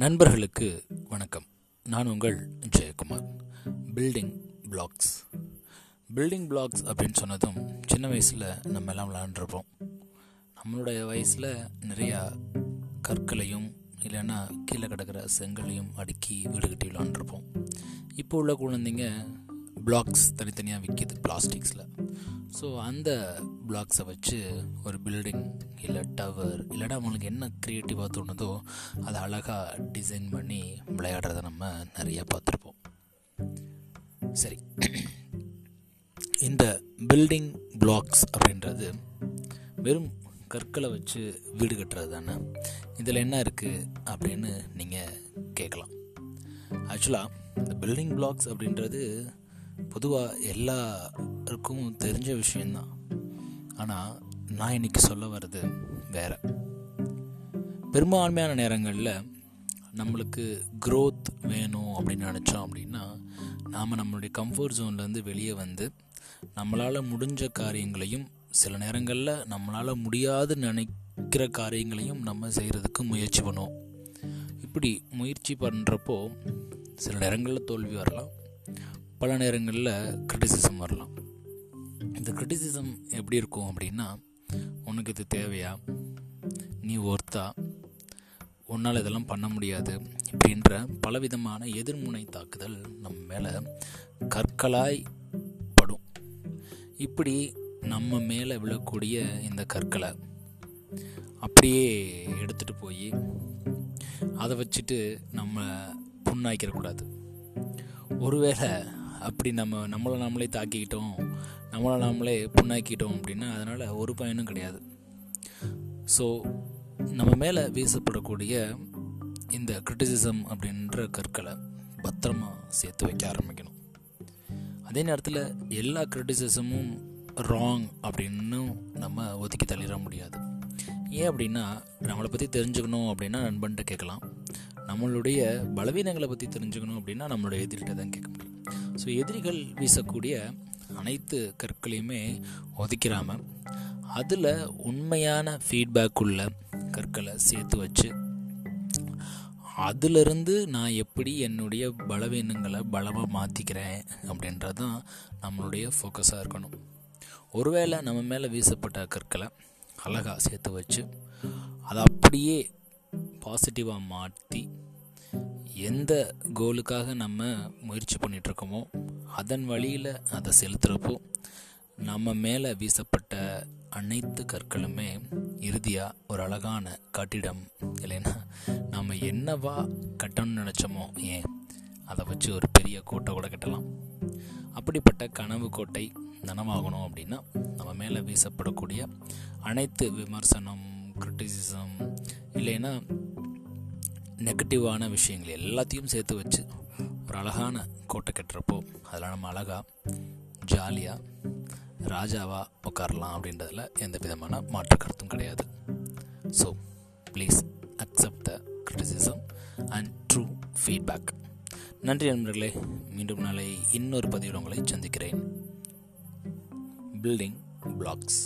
நண்பர்களுக்கு வணக்கம். நான் உங்கள் Jayakumar building blocks building blocks அப்படின்னு சொன்னதும் சின்ன வயசில் நம்ம எல்லாம் விளாண்டுருப்போம் நம்மளுடைய வயசில் நிறையா கற்களையும் இல்லைன்னா கீழே கிடக்கிற செங்கலையும் அடுக்கி வீடு கட்டி விளாண்டுருப்போம் இப்போ உள்ள குழந்தைங்க பிளாக்ஸ் தனித்தனியாக விற்கிது பிளாஸ்டிக்ஸில் ஸோ அந்த பிளாக்ஸை வச்சு ஒரு பில்டிங் இல்லை டவர் இல்லைனா அவங்களுக்கு என்ன க்ரியேட்டிவாக தோணுதோ அதை அழகாக டிசைன் பண்ணி விளையாடுறத நம்ம நிறைய பார்த்துருப்போம். சரி. இந்த பில்டிங் பிளாக்ஸ் அப்படின்றது வெறும் கற்களை வச்சு வீடு கட்டுறது தானே. இதில் என்ன இருக்குது அப்படின்னு நீங்கள் கேட்கலாம். ஆக்சுவலாக இந்த பில்டிங் பிளாக்ஸ் அப்படின்றது பொதுவாக எல்லாருக்கும் தெரிஞ்ச விஷயந்தான் ஆனால் நான் இன்னைக்கு சொல்ல வர்றது வேற. பெரும்பான்மையான நேரங்களில் நம்மளுக்கு க்ரோத் வேணும் அப்படின்னு நினச்சோம் அப்படின்னா நாம் நம்மளுடைய கம்ஃபர்ட் ஜோன்லேருந்து வெளியே வந்து நம்மளால் முடிஞ்ச காரியங்களையும் சில நேரங்களில் நம்மளால் முடியாது நினைக்கிற காரியங்களையும் நம்ம செய்கிறதுக்கு முயற்சி பண்ணுவோம். இப்படி முயற்சி பண்ணுறப்போ சில நேரங்களில் தோல்வி வரலாம். பல நேரங்களில் கிரிட்டிசிசம் வரலாம். இந்த கிரிட்டிசிசம் எப்படி இருக்கும் அப்படின்னா உனக்கு இது தேவையா? நீ ஒர்த்தா? உன்னால் இதெல்லாம் பண்ண முடியாது அப்படின்ற பலவிதமான எதிர்முனை தாக்குதல் நம்ம மேலே கற்களாய் படும். இப்படி நம்ம மேலே விழக்கூடிய இந்த கற்களை அப்படியே எடுத்துகிட்டு போய் அதை வச்சுட்டு நம்ம புண்ணாய்க்கிறக்கூடாது ஒருவேளை அப்படி நம்ம நம்மளை நாமளே தாக்கிக்கிட்டோம் நம்மளை நாமளே புண்ணாக்கிட்டோம் அப்படின்னா அதனால் ஒரு பயனும் கிடையாது. ஸோ நம்ம மேலே வீசப்படக்கூடிய இந்த கிரிட்டிசிசம் அப்படின்ற கற்களை பத்திரமா சேர்த்து வைக்க ஆரம்பிக்கணும். அதே நேரத்தில் எல்லா கிரிட்டிசிசமும் ராங் அப்படின்னு நம்ம ஒதுக்கி தள்ளிட முடியாது. ஏன் அப்படின்னா நம்மளை பற்றி தெரிஞ்சுக்கணும் அப்படின்னா நண்பன்கிட்ட கேட்கலாம். நம்மளுடைய பலவீனங்களை பற்றி தெரிஞ்சுக்கணும் அப்படின்னா நம்மளுடைய எதிர்கிட்ட தான் கேட்க முடியும். ஸோ எதிரிகள் வீசக்கூடிய அனைத்து கற்களையுமே ஒதுக்கிறாமல் அதில் உண்மையான ஃபீட்பேக் உள்ள கற்களை சேர்த்து வச்சு அதிலிருந்து நான் எப்படி என்னுடைய பலவீனங்களை பலமாக மாற்றிக்கிறேன் அப்படின்றது தான் நம்மளுடைய ஃபோக்கஸாக இருக்கணும். ஒருவேளை நம்ம மேலே வீசப்பட்ட கற்களை அழகாக சேர்த்து வச்சு அதை அப்படியே பாசிட்டிவாக மாற்றி எந்த கோலுக்காக நம்ம முயற்சி பண்ணிகிட்ருக்கோமோ அதன் வழியில் அதை செலுத்துகிறப்போ நம்ம மேலே வீசப்பட்ட அனைத்து கற்களுமே இறுதியாக ஒரு அழகான கட்டிடம். இல்லைன்னா நம்ம என்னவா கட்டணும்னு நினச்சோமோ ஏன்? அதை வச்சு ஒரு பெரிய கோட்டை கூட கட்டலாம். அப்படிப்பட்ட கனவு கோட்டை நனவாகணும் அப்படின்னா நம்ம மேலே வீசப்படக்கூடிய அனைத்து விமர்சனம் கிரிட்டிசிசம் இல்லைன்னா நெகட்டிவான விஷயங்கள் எல்லாத்தையும் சேர்த்து வச்சு ஒரு அழகான கோட்டை கட்டுறப்போ அதில் நம்ம அழகாக ஜாலியாக ராஜாவாக உட்காரலாம் அப்படின்றதில் எந்த விதமான மாற்று கருத்தும் கிடையாது. So please accept the criticism and true feedback நன்றி நண்பர்களே மீண்டும் நாளை இன்னொரு பதிவில் உங்களை சந்திக்கிறேன். Building blocks